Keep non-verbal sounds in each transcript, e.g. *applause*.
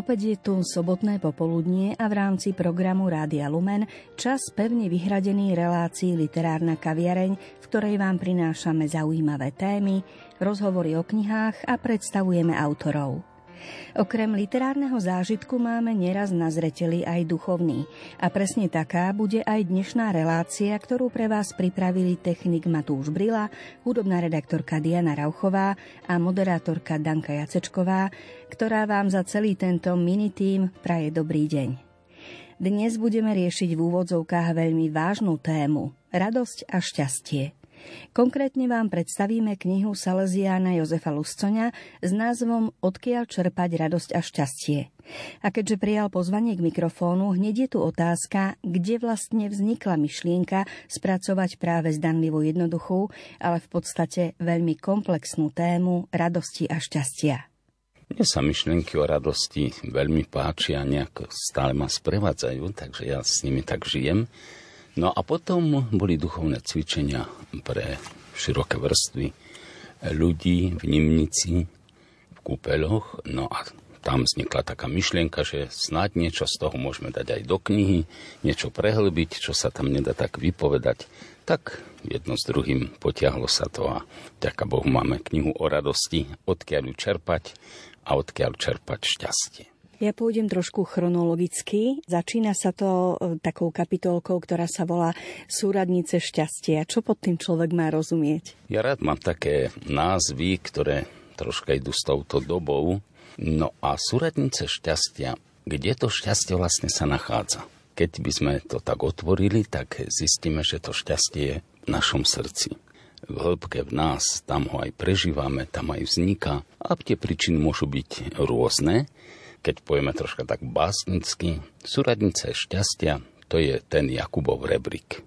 Opäť je tu sobotné popoludnie a v rámci programu Rádia Lumen čas pevne vyhradený relácií Literárna kaviareň, v ktorej vám prinášame zaujímavé témy, rozhovory o knihách a predstavujeme autorov. Okrem literárneho zážitku máme neraz na zreteli aj duchovný. A presne taká bude aj dnešná relácia, ktorú pre vás pripravili technik Matúš Brila, hudobná redaktorka Diana Rauchová a moderátorka Danka Jacečková, ktorá vám za celý tento mini tým praje dobrý deň. Dnes budeme riešiť v úvodzovkách veľmi vážnu tému – radosť a šťastie – Konkrétne vám predstavíme knihu Salesiána Jozefa Luscoňa s názvom Odkiaľ čerpať radosť a šťastie. A keďže prijal pozvanie k mikrofónu, hneď je tu otázka, kde vlastne vznikla myšlienka spracovať práve zdanlivo jednoduchú, ale v podstate veľmi komplexnú tému radosti a šťastia. Mne sa myšlienky o radosti veľmi páčia nejak stále ma sprevádzajú, takže ja s nimi tak žijem. No a potom boli duchovné cvičenia pre široké vrstvy ľudí v Nimnici, v kúpeľoch. No a tam vznikla taká myšlienka, že snáď niečo z toho môžeme dať aj do knihy, niečo prehlbiť, čo sa tam nedá tak vypovedať. Tak jedno s druhým potiahlo sa to a ďaká Bohu máme knihu o radosti, odkiaľ ju čerpať a odkiaľ čerpať šťastie. Ja pôjdem trošku chronologicky. Začína sa to e, takou kapitolkou, ktorá sa volá Súradnice šťastia. Čo pod tým človek má rozumieť? Ja rád mám také názvy, ktoré troška idú s touto dobou. No a súradnice šťastia, kde to šťastie vlastne sa nachádza? Keď by sme to tak otvorili, tak zistíme, že to šťastie je v našom srdci v hĺbke v nás, tam ho aj prežívame, tam aj vzniká. A tie príčiny môžu byť rôzne, keď pojeme troška tak básnicky, súradnice šťastia, to je ten Jakubov rebrík.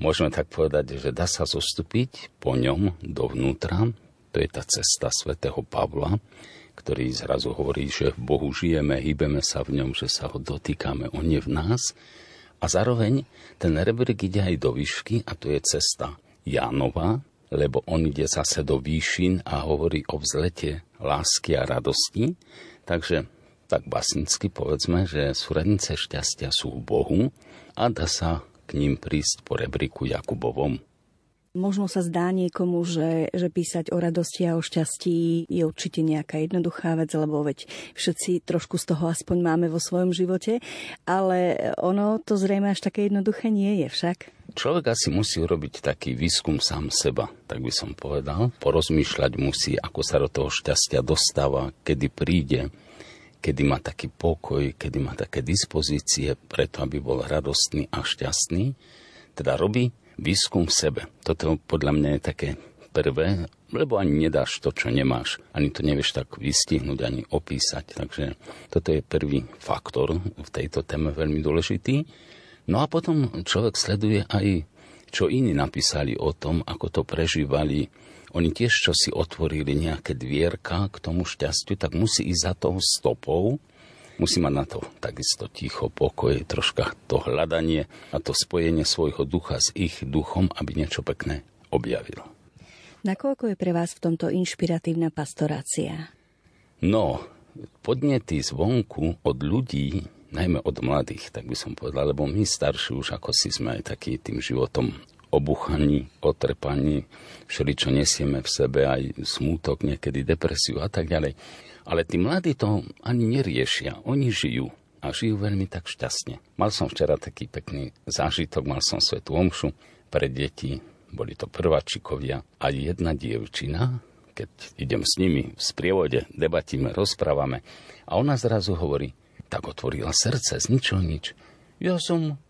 Môžeme tak povedať, že dá sa zostúpiť po ňom dovnútra, to je tá cesta svätého Pavla, ktorý zrazu hovorí, že v Bohu žijeme, hýbeme sa v ňom, že sa ho dotýkame, on je v nás. A zároveň ten rebrík ide aj do výšky a to je cesta Jánova, lebo on ide zase do výšin a hovorí o vzlete lásky a radosti. Takže tak basnicky povedzme, že súradnice šťastia sú v Bohu a dá sa k ním prísť po rebríku Jakubovom. Možno sa zdá niekomu, že, že písať o radosti a o šťastí je určite nejaká jednoduchá vec, lebo veď všetci trošku z toho aspoň máme vo svojom živote, ale ono to zrejme až také jednoduché nie je však. Človek asi musí urobiť taký výskum sám seba, tak by som povedal. Porozmýšľať musí, ako sa do toho šťastia dostáva, kedy príde, kedy má taký pokoj, kedy má také dispozície preto, aby bol radostný a šťastný. Teda robí výskum v sebe. Toto podľa mňa je také prvé, lebo ani nedáš to, čo nemáš. Ani to nevieš tak vystihnúť, ani opísať. Takže toto je prvý faktor v tejto téme veľmi dôležitý. No a potom človek sleduje aj, čo iní napísali o tom, ako to prežívali oni tiež, čo si otvorili nejaké dvierka k tomu šťastiu, tak musí ísť za tou stopou, musí mať na to takisto ticho, pokoj, troška to hľadanie a to spojenie svojho ducha s ich duchom, aby niečo pekné objavil. Nakoľko je pre vás v tomto inšpiratívna pastorácia? No, podnety zvonku od ľudí, najmä od mladých, tak by som povedal, lebo my starší už ako si sme aj taký tým životom obuchaní, otrpaní, všeli, čo nesieme v sebe, aj smútok, niekedy depresiu a tak ďalej. Ale tí mladí to ani neriešia, oni žijú a žijú veľmi tak šťastne. Mal som včera taký pekný zážitok, mal som svetú omšu pre deti, boli to prváčikovia a jedna dievčina, keď idem s nimi v sprievode, debatíme, rozprávame a ona zrazu hovorí, tak otvorila srdce z ničoho nič. Ja som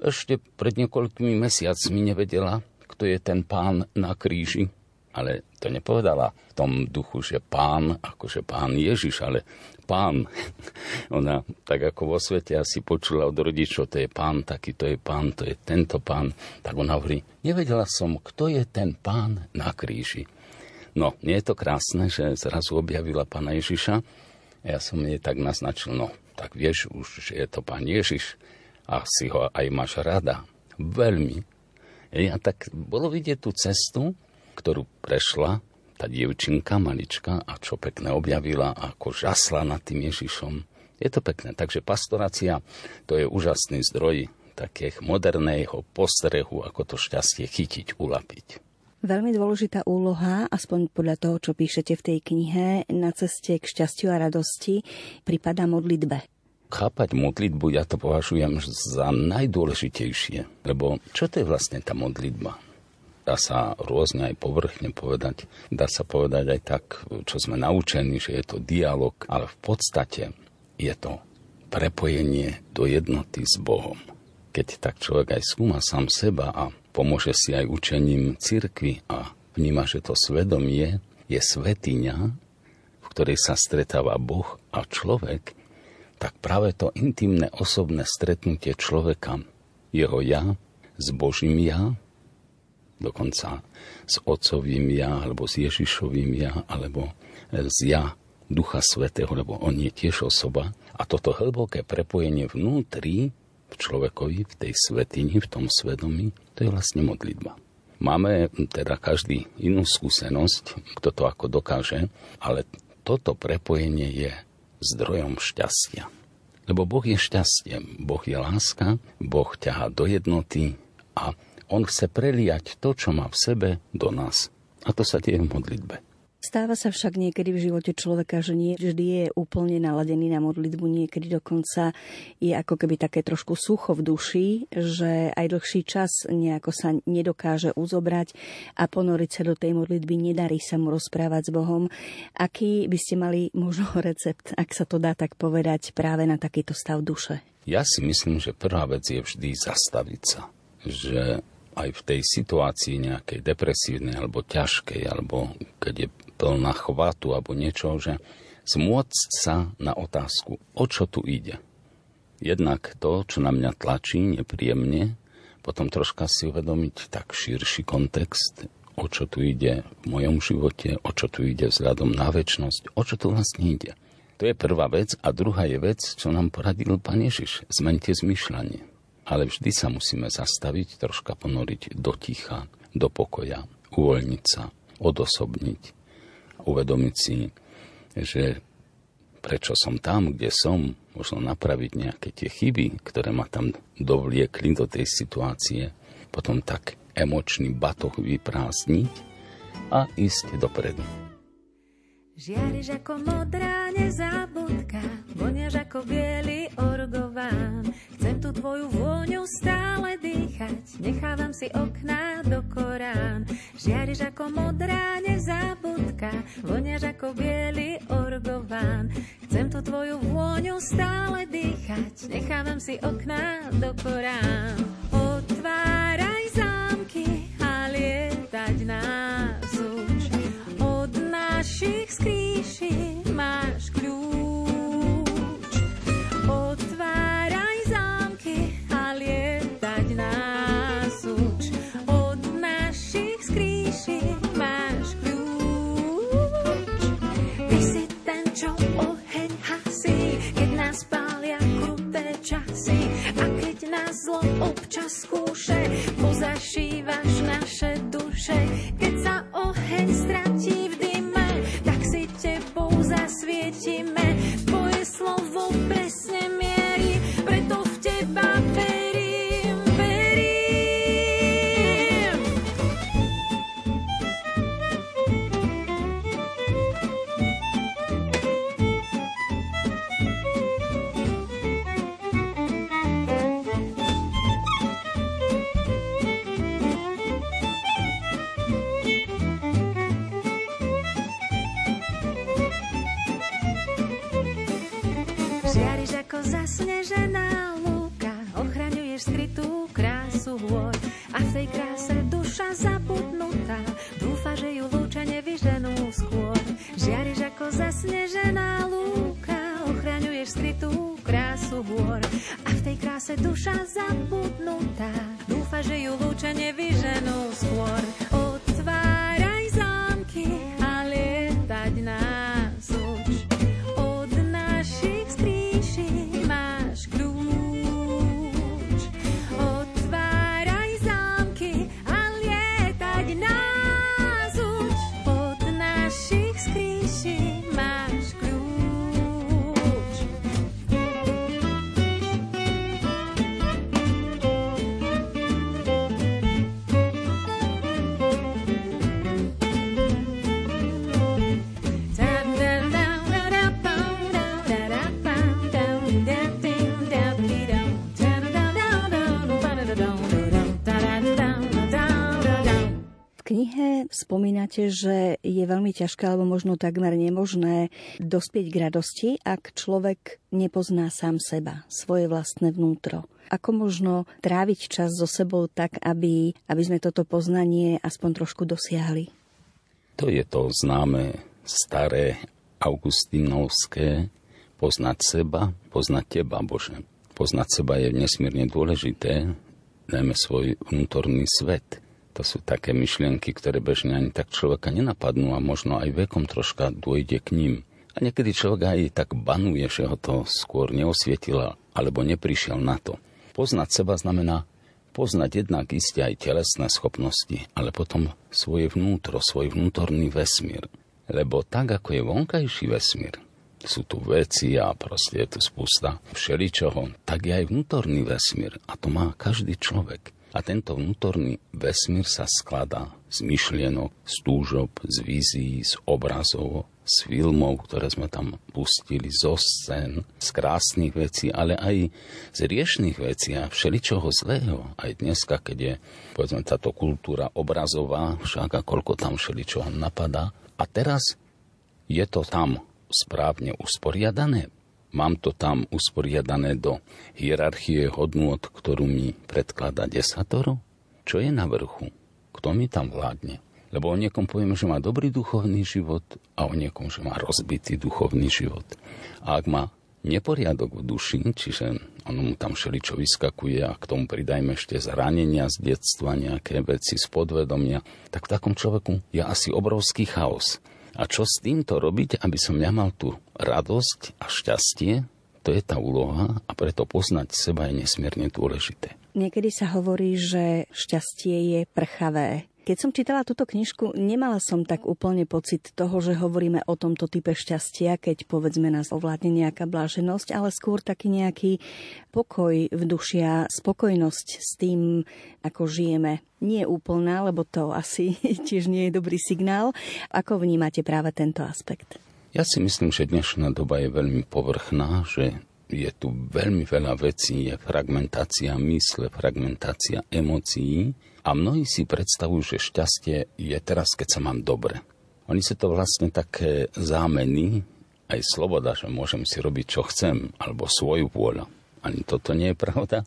ešte pred niekoľkými mesiacmi nevedela, kto je ten pán na kríži. Ale to nepovedala v tom duchu, že pán, akože pán Ježiš, ale pán. *laughs* Ona tak ako vo svete asi počula od rodičov, to je pán, taký to je pán, to je tento pán. Tak ona hovorí, nevedela som, kto je ten pán na kríži. No, nie je to krásne, že zrazu objavila pána Ježiša. Ja som jej tak naznačil, no, tak vieš už, že je to pán Ježiš a si ho aj máš rada. Veľmi. A tak bolo vidieť tú cestu, ktorú prešla tá dievčinka malička a čo pekne objavila, ako žasla nad tým Ježišom. Je to pekné. Takže pastorácia to je úžasný zdroj takého moderného postrehu, ako to šťastie chytiť, ulapiť. Veľmi dôležitá úloha, aspoň podľa toho, čo píšete v tej knihe, na ceste k šťastiu a radosti, prípada modlitbe. Chápať modlitbu ja to považujem za najdôležitejšie, lebo čo to je vlastne tá modlitba? Dá sa rôzne aj povrchne povedať, dá sa povedať aj tak, čo sme naučení, že je to dialog, ale v podstate je to prepojenie do jednoty s Bohom. Keď tak človek aj skúma sám seba a pomôže si aj učením cirkvy a vníma, že to svedomie je svetiňa, v ktorej sa stretáva Boh a človek, tak práve to intimné osobné stretnutie človeka, jeho ja s Božím ja, dokonca s Otcovým ja, alebo s Ježišovým ja, alebo s ja Ducha Svetého, lebo on je tiež osoba. A toto hlboké prepojenie vnútri v človekovi, v tej svetini, v tom svedomí, to je vlastne modlitba. Máme teda každý inú skúsenosť, kto to ako dokáže, ale toto prepojenie je zdrojom šťastia. Lebo Boh je šťastie, Boh je láska, Boh ťahá do jednoty a On chce preliať to, čo má v sebe, do nás. A to sa deje v modlitbe. Stáva sa však niekedy v živote človeka, že nie vždy je úplne naladený na modlitbu, niekedy dokonca je ako keby také trošku sucho v duši, že aj dlhší čas nejako sa nedokáže uzobrať a ponoriť sa do tej modlitby, nedarí sa mu rozprávať s Bohom. Aký by ste mali možno *laughs* recept, ak sa to dá tak povedať, práve na takýto stav duše? Ja si myslím, že prvá vec je vždy zastaviť sa. Že aj v tej situácii nejakej depresívnej alebo ťažkej, alebo keď je plná chvatu alebo niečo, že zmôcť sa na otázku, o čo tu ide. Jednak to, čo na mňa tlačí nepríjemne, potom troška si uvedomiť tak širší kontext, o čo tu ide v mojom živote, o čo tu ide vzhľadom na väčnosť, o čo tu vlastne ide. To je prvá vec. A druhá je vec, čo nám poradil Pán Ježiš. Zmente zmyšľanie. Ale vždy sa musíme zastaviť, troška ponoriť do ticha, do pokoja, uvoľniť sa, odosobniť uvedomiť si, že prečo som tam, kde som, možno napraviť nejaké tie chyby, ktoré ma tam dovliekli do tej situácie, potom tak emočný batoh vyprázdniť a ísť dopredu. Žiariš ako modrá nezabudka, voniaš ako biely orgován. Chcem tu tvoju vôňu stále dýchať, nechávam si okná do Korán. Žiariš ako modrá nezabudka, voniaš ako biely orgován. Chcem tu tvoju vôňu stále dýchať, nechávam si okná do Korán. Otváraj zámky a lietať nás She. Skrytú krásu hôr. A v tej kráse duša zabudnutá, dúfa, že ju lúča nevyženú skôr. Žiariš ako zasnežená lúka, ochraňuješ skrytú krásu hôr. A v tej kráse duša zabudnutá, dúfa, že ju lúča nevyženú skôr. Spomínate, že je veľmi ťažké alebo možno takmer nemožné dospieť k radosti, ak človek nepozná sám seba, svoje vlastné vnútro. Ako možno tráviť čas so sebou tak, aby, aby sme toto poznanie aspoň trošku dosiahli? To je to známe staré augustinovské poznať seba, poznať teba, Bože. Poznať seba je nesmierne dôležité, najmä svoj vnútorný svet. To sú také myšlienky, ktoré bežne ani tak človeka nenapadnú a možno aj vekom troška dôjde k ním. A niekedy človek aj tak banuje, že ho to skôr neosvietila alebo neprišiel na to. Poznať seba znamená poznať jednak isté aj telesné schopnosti, ale potom svoje vnútro, svoj vnútorný vesmír. Lebo tak, ako je vonkajší vesmír, sú tu veci a proste je tu spústa všeličoho, tak je aj vnútorný vesmír a to má každý človek. A tento vnútorný vesmír sa skladá z myšlienok, z túžob, z vízií, z obrazov, z filmov, ktoré sme tam pustili, zo scén, z krásnych vecí, ale aj z riešných vecí a všeličoho zlého. Aj dneska, keď je, povedzme, táto kultúra obrazová, však a koľko tam všeličoho napadá. A teraz je to tam správne usporiadané, Mám to tam usporiadané do hierarchie hodnôt, ktorú mi predklada desatoro? Čo je na vrchu? Kto mi tam vládne? Lebo o niekom povieme, že má dobrý duchovný život a o niekom, že má rozbitý duchovný život. A ak má neporiadok v duši, čiže ono mu tam všeličo vyskakuje a k tomu pridajme ešte zranenia z detstva, nejaké veci z podvedomia, tak v takom človeku je asi obrovský chaos. A čo s týmto robiť, aby som nemal tú radosť a šťastie, to je tá úloha a preto poznať seba je nesmierne dôležité. Niekedy sa hovorí, že šťastie je prchavé. Keď som čítala túto knižku, nemala som tak úplne pocit toho, že hovoríme o tomto type šťastia, keď povedzme nás ovládne nejaká bláženosť, ale skôr taký nejaký pokoj v duši a spokojnosť s tým, ako žijeme. Nie úplná, lebo to asi *laughs* tiež nie je dobrý signál. Ako vnímate práve tento aspekt? Ja si myslím, že dnešná doba je veľmi povrchná, že je tu veľmi veľa vecí, je fragmentácia mysle, fragmentácia emócií a mnohí si predstavujú, že šťastie je teraz, keď sa mám dobre. Oni sú to vlastne také zámeny, aj sloboda, že môžem si robiť, čo chcem, alebo svoju vôľu. Ani toto nie je pravda,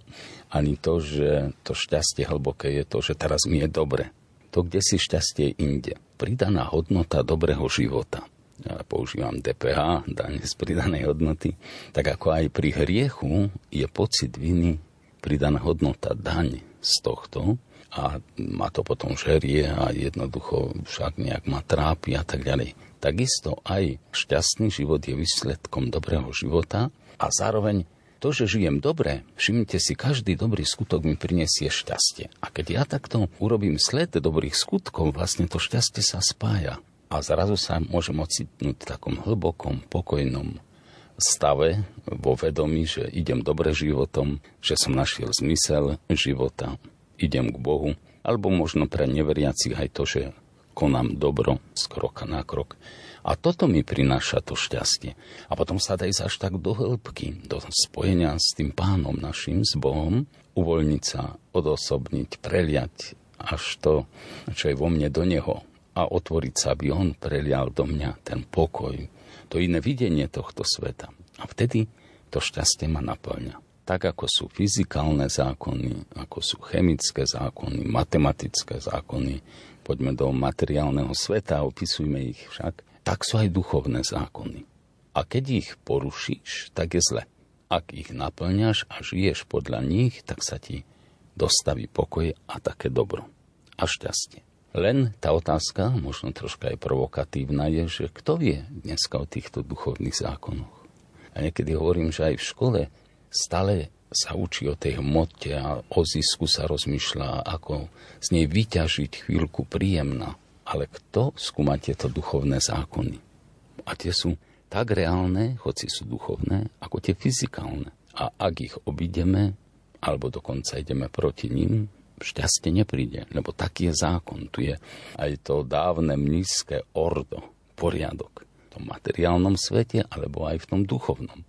ani to, že to šťastie hlboké je to, že teraz mi je dobre. To, kde si šťastie inde. Pridaná hodnota dobrého života. Ja používam DPH, daň z pridanej hodnoty. Tak ako aj pri hriechu je pocit viny pridaná hodnota daň z tohto, a ma to potom žerie a jednoducho však nejak ma trápi a tak ďalej. Takisto aj šťastný život je výsledkom dobrého života a zároveň to, že žijem dobre, všimnite si, každý dobrý skutok mi prinesie šťastie. A keď ja takto urobím sled dobrých skutkov, vlastne to šťastie sa spája. A zrazu sa môžem ocitnúť v takom hlbokom, pokojnom stave vo vedomí, že idem dobre životom, že som našiel zmysel života, idem k Bohu, alebo možno pre neveriacich aj to, že konám dobro z kroka na krok. A toto mi prináša to šťastie. A potom sa daj až tak do hĺbky, do spojenia s tým pánom našim, s Bohom, uvoľniť sa, odosobniť, preliať až to, čo je vo mne do Neho a otvoriť sa, aby On prelial do mňa ten pokoj, to iné videnie tohto sveta. A vtedy to šťastie ma naplňa tak ako sú fyzikálne zákony, ako sú chemické zákony, matematické zákony, poďme do materiálneho sveta, opisujme ich však, tak sú aj duchovné zákony. A keď ich porušíš, tak je zle. Ak ich naplňaš a žiješ podľa nich, tak sa ti dostaví pokoj a také dobro. A šťastie. Len tá otázka, možno troška aj provokatívna, je, že kto vie dneska o týchto duchovných zákonoch? A niekedy hovorím, že aj v škole stále sa učí o tej hmote a o zisku sa rozmýšľa, ako z nej vyťažiť chvíľku príjemná. Ale kto skúma tieto duchovné zákony? A tie sú tak reálne, hoci sú duchovné, ako tie fyzikálne. A ak ich obideme, alebo dokonca ideme proti ním, šťastie nepríde, lebo taký je zákon. Tu je aj to dávne mnízke ordo, poriadok v tom materiálnom svete, alebo aj v tom duchovnom.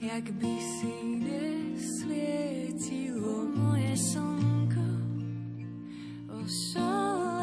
jak by si nesvietilo moje slnko. Ošalo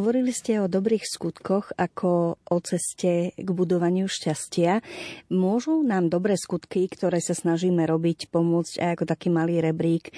Hovorili ste o dobrých skutkoch ako o ceste k budovaniu šťastia. Môžu nám dobré skutky, ktoré sa snažíme robiť, pomôcť aj ako taký malý rebrík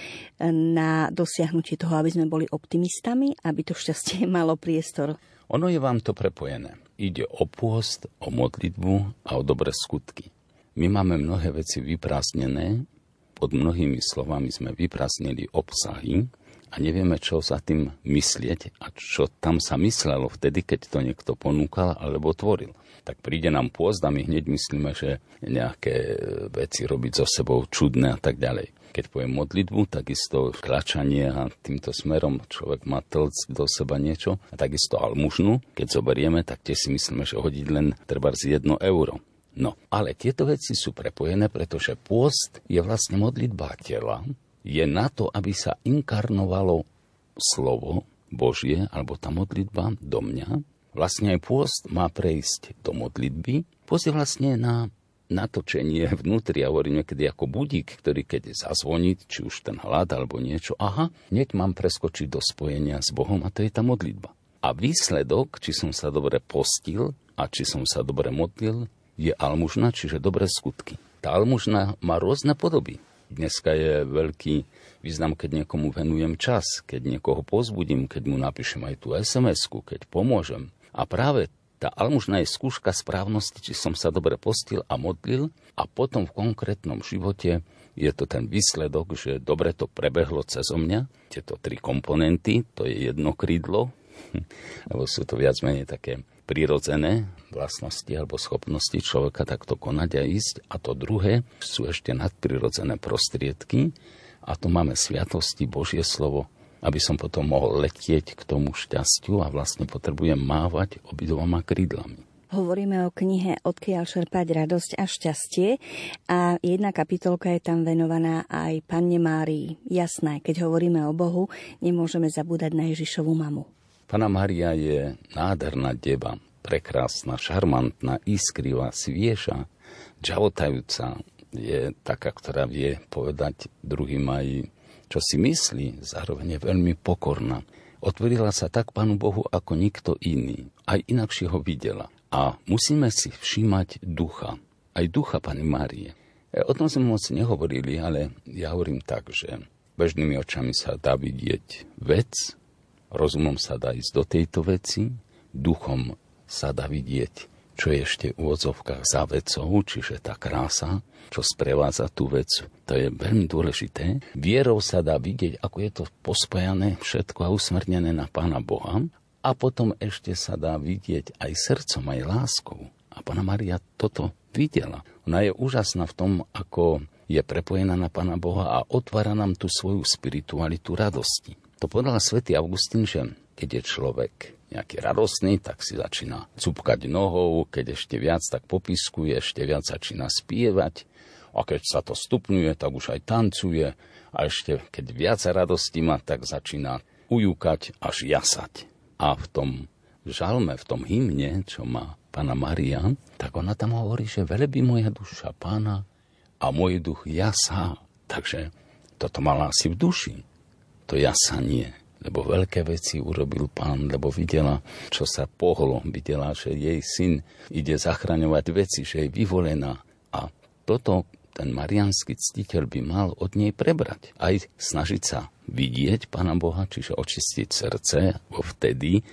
na dosiahnutie toho, aby sme boli optimistami, aby to šťastie *laughs* malo priestor? Ono je vám to prepojené. Ide o pôst, o modlitbu a o dobré skutky. My máme mnohé veci vyprásnené, pod mnohými slovami sme vyprasnili obsahy, a nevieme, čo sa tým myslieť a čo tam sa myslelo vtedy, keď to niekto ponúkal alebo tvoril. Tak príde nám pôzd a my hneď myslíme, že nejaké veci robiť so sebou čudné a tak ďalej. Keď poviem modlitbu, takisto klačanie a týmto smerom človek má tlc do seba niečo. A takisto almužnu, keď zoberieme, tak tiež si myslíme, že hodiť len treba z jedno euro. No, ale tieto veci sú prepojené, pretože pôst je vlastne modlitba tela. Je na to, aby sa inkarnovalo slovo Božie, alebo tá modlitba do mňa. Vlastne aj pôst má prejsť do modlitby. Pôst je vlastne na natočenie vnútri, ja hovorím niekedy ako budík, ktorý keď zazvoní, či už ten hlad alebo niečo, aha, hneď mám preskočiť do spojenia s Bohom a to je tá modlitba. A výsledok, či som sa dobre postil a či som sa dobre modlil, je almužna, čiže dobré skutky. Tá almužna má rôzne podoby. Dneska je veľký význam, keď niekomu venujem čas, keď niekoho pozbudím, keď mu napíšem aj tú sms keď pomôžem. A práve tá almužna je skúška správnosti, či som sa dobre postil a modlil a potom v konkrétnom živote je to ten výsledok, že dobre to prebehlo cez mňa, tieto tri komponenty, to je jedno krídlo, *laughs* lebo sú to viac menej také prirodzené vlastnosti alebo schopnosti človeka takto konať a ísť. A to druhé sú ešte nadprirodzené prostriedky a tu máme sviatosti, Božie slovo, aby som potom mohol letieť k tomu šťastiu a vlastne potrebujem mávať obidvoma krídlami. Hovoríme o knihe Odkiaľ čerpať radosť a šťastie a jedna kapitolka je tam venovaná aj Panne Márii. Jasné, keď hovoríme o Bohu, nemôžeme zabúdať na Ježišovu mamu. Pana Maria je nádherná deba, prekrásna, šarmantná, iskrivá, svieža, džavotajúca. Je taká, ktorá vie povedať druhým aj čo si myslí, zároveň je veľmi pokorná. Otvorila sa tak Pánu Bohu ako nikto iný. Aj inakšie ho videla. A musíme si všímať ducha. Aj ducha Pani Márie. E, o tom sme moc nehovorili, ale ja hovorím tak, že bežnými očami sa dá vidieť vec, rozumom sa dá ísť do tejto veci, duchom sa dá vidieť čo je ešte v úvodzovkách za vecou, čiže tá krása, čo sprevádza tú vec, to je veľmi dôležité. Vierou sa dá vidieť, ako je to pospojané všetko a usmrnené na Pána Boha a potom ešte sa dá vidieť aj srdcom, aj láskou. A Pána Maria toto videla. Ona je úžasná v tom, ako je prepojená na Pána Boha a otvára nám tú svoju spiritualitu radosti. To povedal svätý Augustín, že keď je človek nejaký radostný, tak si začína cupkať nohou, keď ešte viac, tak popiskuje, ešte viac začína spievať a keď sa to stupňuje, tak už aj tancuje a ešte keď viac radosti má, tak začína ujúkať až jasať. A v tom žalme, v tom hymne, čo má pána Maria, tak ona tam hovorí, že velebí moja duša pána a môj duch jasá. Takže toto mala asi v duši, to jasanie lebo veľké veci urobil pán, lebo videla, čo sa pohlo, videla, že jej syn ide zachraňovať veci, že je vyvolená. A toto ten marianský ctiteľ by mal od nej prebrať. Aj snažiť sa vidieť Pána Boha, čiže očistiť srdce, bo vtedy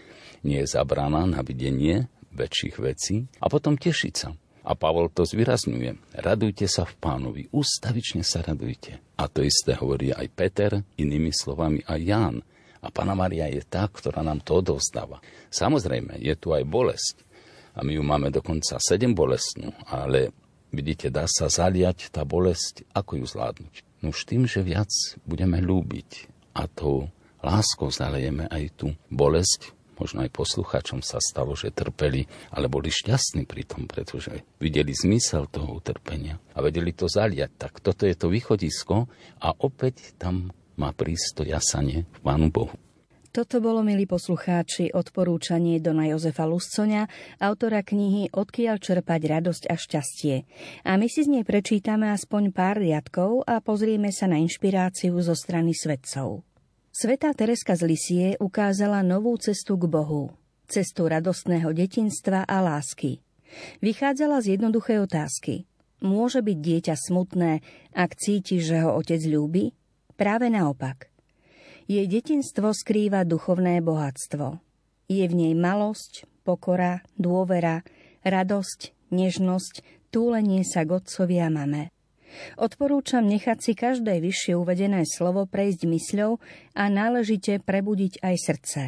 nie je zabraná na videnie väčších vecí a potom tešiť sa. A Pavol to zvýrazňuje. Radujte sa v pánovi, ústavične sa radujte. A to isté hovorí aj Peter, inými slovami aj Ján. A Pana Maria je tá, ktorá nám to odovzdáva. Samozrejme, je tu aj bolesť. A my ju máme dokonca sedem bolestnú, ale vidíte, dá sa zaliať tá bolesť, ako ju zvládnuť. No už tým, že viac budeme ľúbiť a tou láskou zalejeme aj tú bolesť, možno aj posluchačom sa stalo, že trpeli, ale boli šťastní pri tom, pretože videli zmysel toho utrpenia a vedeli to zaliať. Tak toto je to východisko a opäť tam má prísť to jasanie v Pánu Bohu. Toto bolo, milí poslucháči, odporúčanie Dona Jozefa Luscoňa, autora knihy Odkiaľ čerpať radosť a šťastie. A my si z nej prečítame aspoň pár riadkov a pozrieme sa na inšpiráciu zo strany svetcov. Svetá Tereska z Lisie ukázala novú cestu k Bohu. Cestu radostného detinstva a lásky. Vychádzala z jednoduchej otázky. Môže byť dieťa smutné, ak cíti, že ho otec ľúbi? Práve naopak. Jej detinstvo skrýva duchovné bohatstvo. Je v nej malosť, pokora, dôvera, radosť, nežnosť, túlenie sa k otcovi a mame. Odporúčam nechať si každé vyššie uvedené slovo prejsť mysľou a náležite prebudiť aj srdce.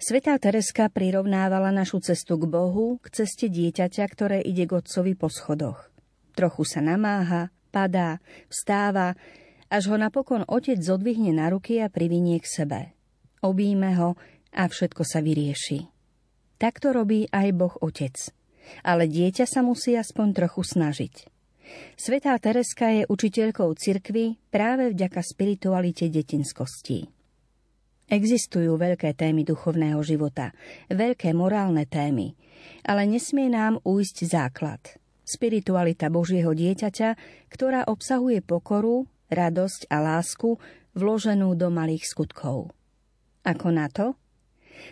Svetá Tereska prirovnávala našu cestu k Bohu k ceste dieťaťa, ktoré ide k otcovi po schodoch. Trochu sa namáha, padá, vstáva, až ho napokon otec zodvihne na ruky a privinie k sebe. Obíme ho a všetko sa vyrieši. Tak to robí aj Boh Otec. Ale dieťa sa musí aspoň trochu snažiť. Svetá Tereska je učiteľkou cirkvy práve vďaka spiritualite detinskosti. Existujú veľké témy duchovného života, veľké morálne témy, ale nesmie nám újsť základ. Spiritualita Božieho dieťaťa, ktorá obsahuje pokoru, radosť a lásku vloženú do malých skutkov. Ako na to?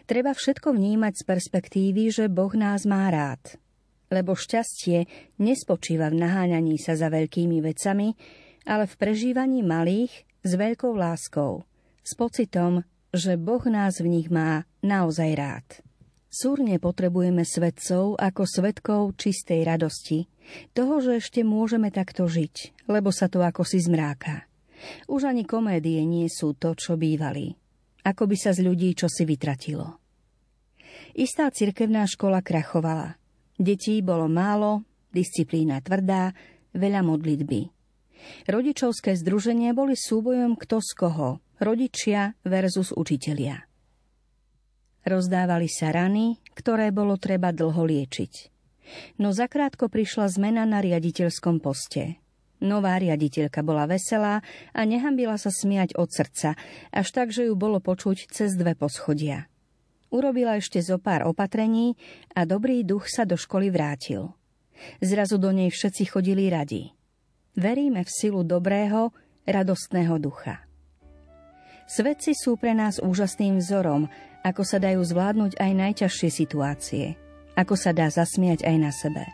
Treba všetko vnímať z perspektívy, že Boh nás má rád lebo šťastie nespočíva v naháňaní sa za veľkými vecami, ale v prežívaní malých s veľkou láskou, s pocitom, že Boh nás v nich má naozaj rád. Súrne potrebujeme svetcov ako svetkov čistej radosti, toho, že ešte môžeme takto žiť, lebo sa to ako si zmráka. Už ani komédie nie sú to, čo bývali. Ako by sa z ľudí čo si vytratilo. Istá cirkevná škola krachovala – Detí bolo málo, disciplína tvrdá, veľa modlitby. Rodičovské združenie boli súbojom kto z koho, rodičia versus učitelia. Rozdávali sa rany, ktoré bolo treba dlho liečiť. No zakrátko prišla zmena na riaditeľskom poste. Nová riaditeľka bola veselá a nehambila sa smiať od srdca, až tak, že ju bolo počuť cez dve poschodia. Urobila ešte zo pár opatrení a dobrý duch sa do školy vrátil. Zrazu do nej všetci chodili radi. Veríme v silu dobrého, radostného ducha. Svedci sú pre nás úžasným vzorom, ako sa dajú zvládnuť aj najťažšie situácie, ako sa dá zasmiať aj na sebe,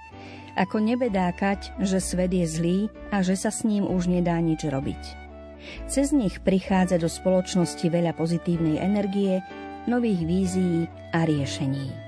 ako nebedákať, že svet je zlý a že sa s ním už nedá nič robiť. Cez nich prichádza do spoločnosti veľa pozitívnej energie nových vízií a riešení.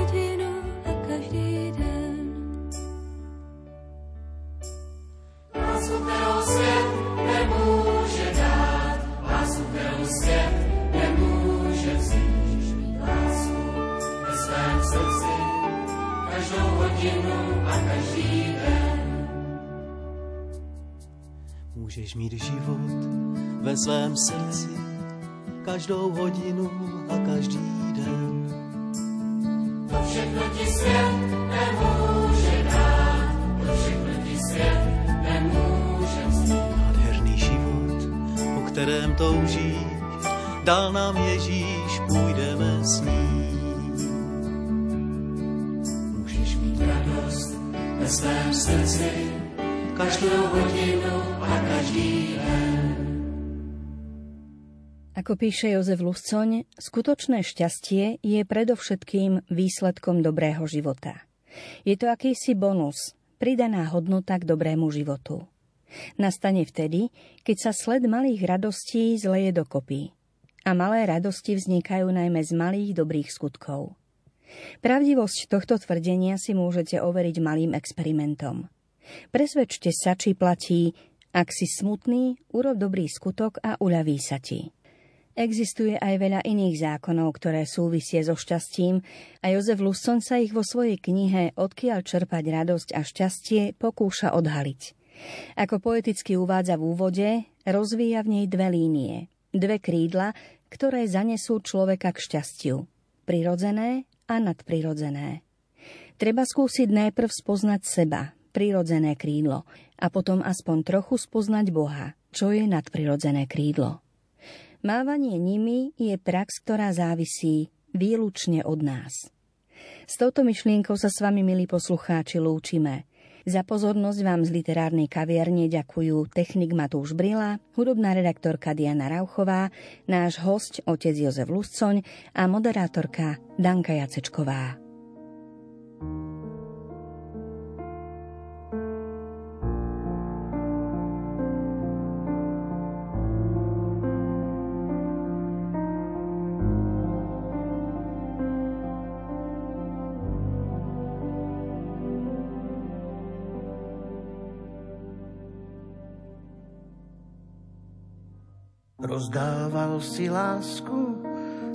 život ve svém srdci každou hodinu a každý den. To všechno ti svět nemůže dát, to všechno ti svět nemůže vzít. Nádherný život, po kterém toužíš, dal nám Ježíš, půjdeme s ním. Můžeš mít radost ve svém srdci Ako píše Jozef Luscoň, skutočné šťastie je predovšetkým výsledkom dobrého života. Je to akýsi bonus, pridaná hodnota k dobrému životu. Nastane vtedy, keď sa sled malých radostí zleje dokopy. A malé radosti vznikajú najmä z malých dobrých skutkov. Pravdivosť tohto tvrdenia si môžete overiť malým experimentom. Presvedčte sa, či platí ak si smutný, urob dobrý skutok a uľaví sa ti. Existuje aj veľa iných zákonov, ktoré súvisie so šťastím a Jozef Luscon sa ich vo svojej knihe Odkiaľ čerpať radosť a šťastie pokúša odhaliť. Ako poeticky uvádza v úvode, rozvíja v nej dve línie, dve krídla, ktoré zanesú človeka k šťastiu. Prirodzené a nadprirodzené. Treba skúsiť najprv spoznať seba, prirodzené krídlo, a potom aspoň trochu spoznať Boha, čo je nadprirodzené krídlo. Mávanie nimi je prax, ktorá závisí výlučne od nás. S touto myšlienkou sa s vami, milí poslucháči, lúčime. Za pozornosť vám z literárnej kaviarne ďakujú technik Matúš Brila, hudobná redaktorka Diana Rauchová, náš host otec Jozef Luscoň a moderátorka Danka Jacečková. Rozdával si lásku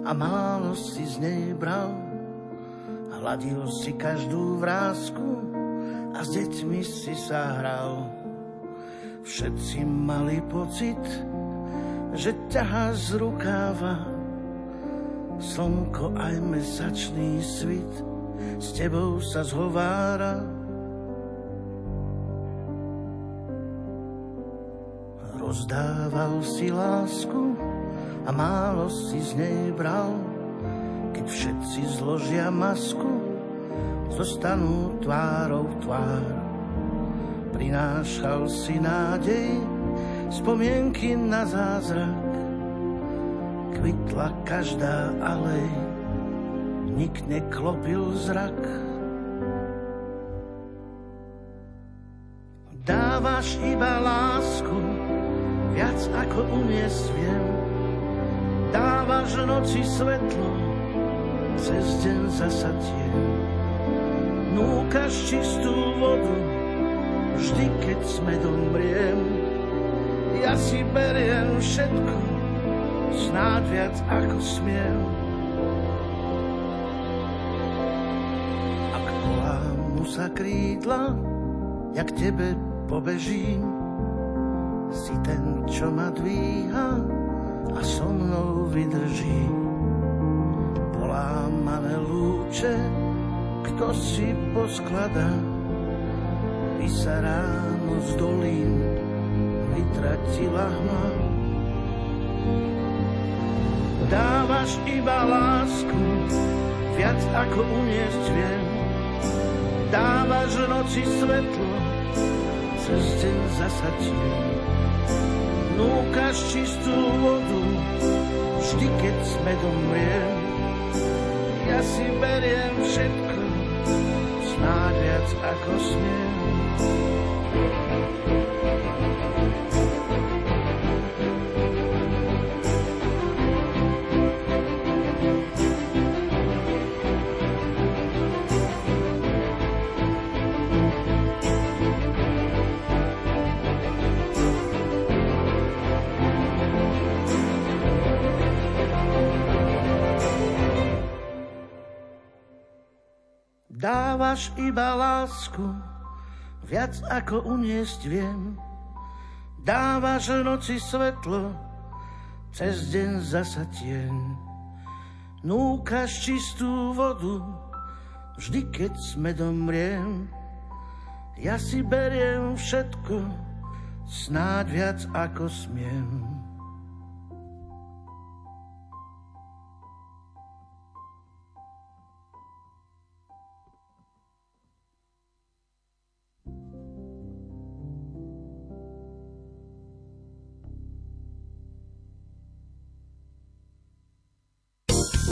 a málo si z nej bral. Hladil si každú vrázku a s deťmi si sa hral. Všetci mali pocit, že ťahá z rukáva slnko aj mesačný svit s tebou sa zhovára. Rozdával si lásku a málo si z nej bral. Keď všetci zložia masku, zostanú tvárou tvár. Prinášal si nádej, spomienky na zázrak. Kvitla každá alej, nik neklopil zrak. Dávaš iba lásku, viac ako uniesť viem. Dávaš noci svetlo, cez deň zasa tiem. Núkaš čistú vodu, vždy keď sme domriem. Ja si beriem všetko, snáď viac ako smiem. Ak volám mu sa krídla, jak tebe pobežím, si ten, čo ma dvíha a so mnou vydrží. Polámané lúče, kto si posklada, by sa ráno z dolín vytratila hma. Dávaš iba lásku, viac ako uniesť viem. Dávaš noci svetlo, cez deň zasadím núkaš čistú vodu, vždy keď sme domriem. Ja si beriem všetko, snáď viac ako smiem. Dávaš iba lásku, viac ako uniesť viem. Dávaš noci svetlo, cez deň zasa tieň. Núkaš čistú vodu, vždy keď sme domriem. Ja si beriem všetko, snáď viac ako smiem.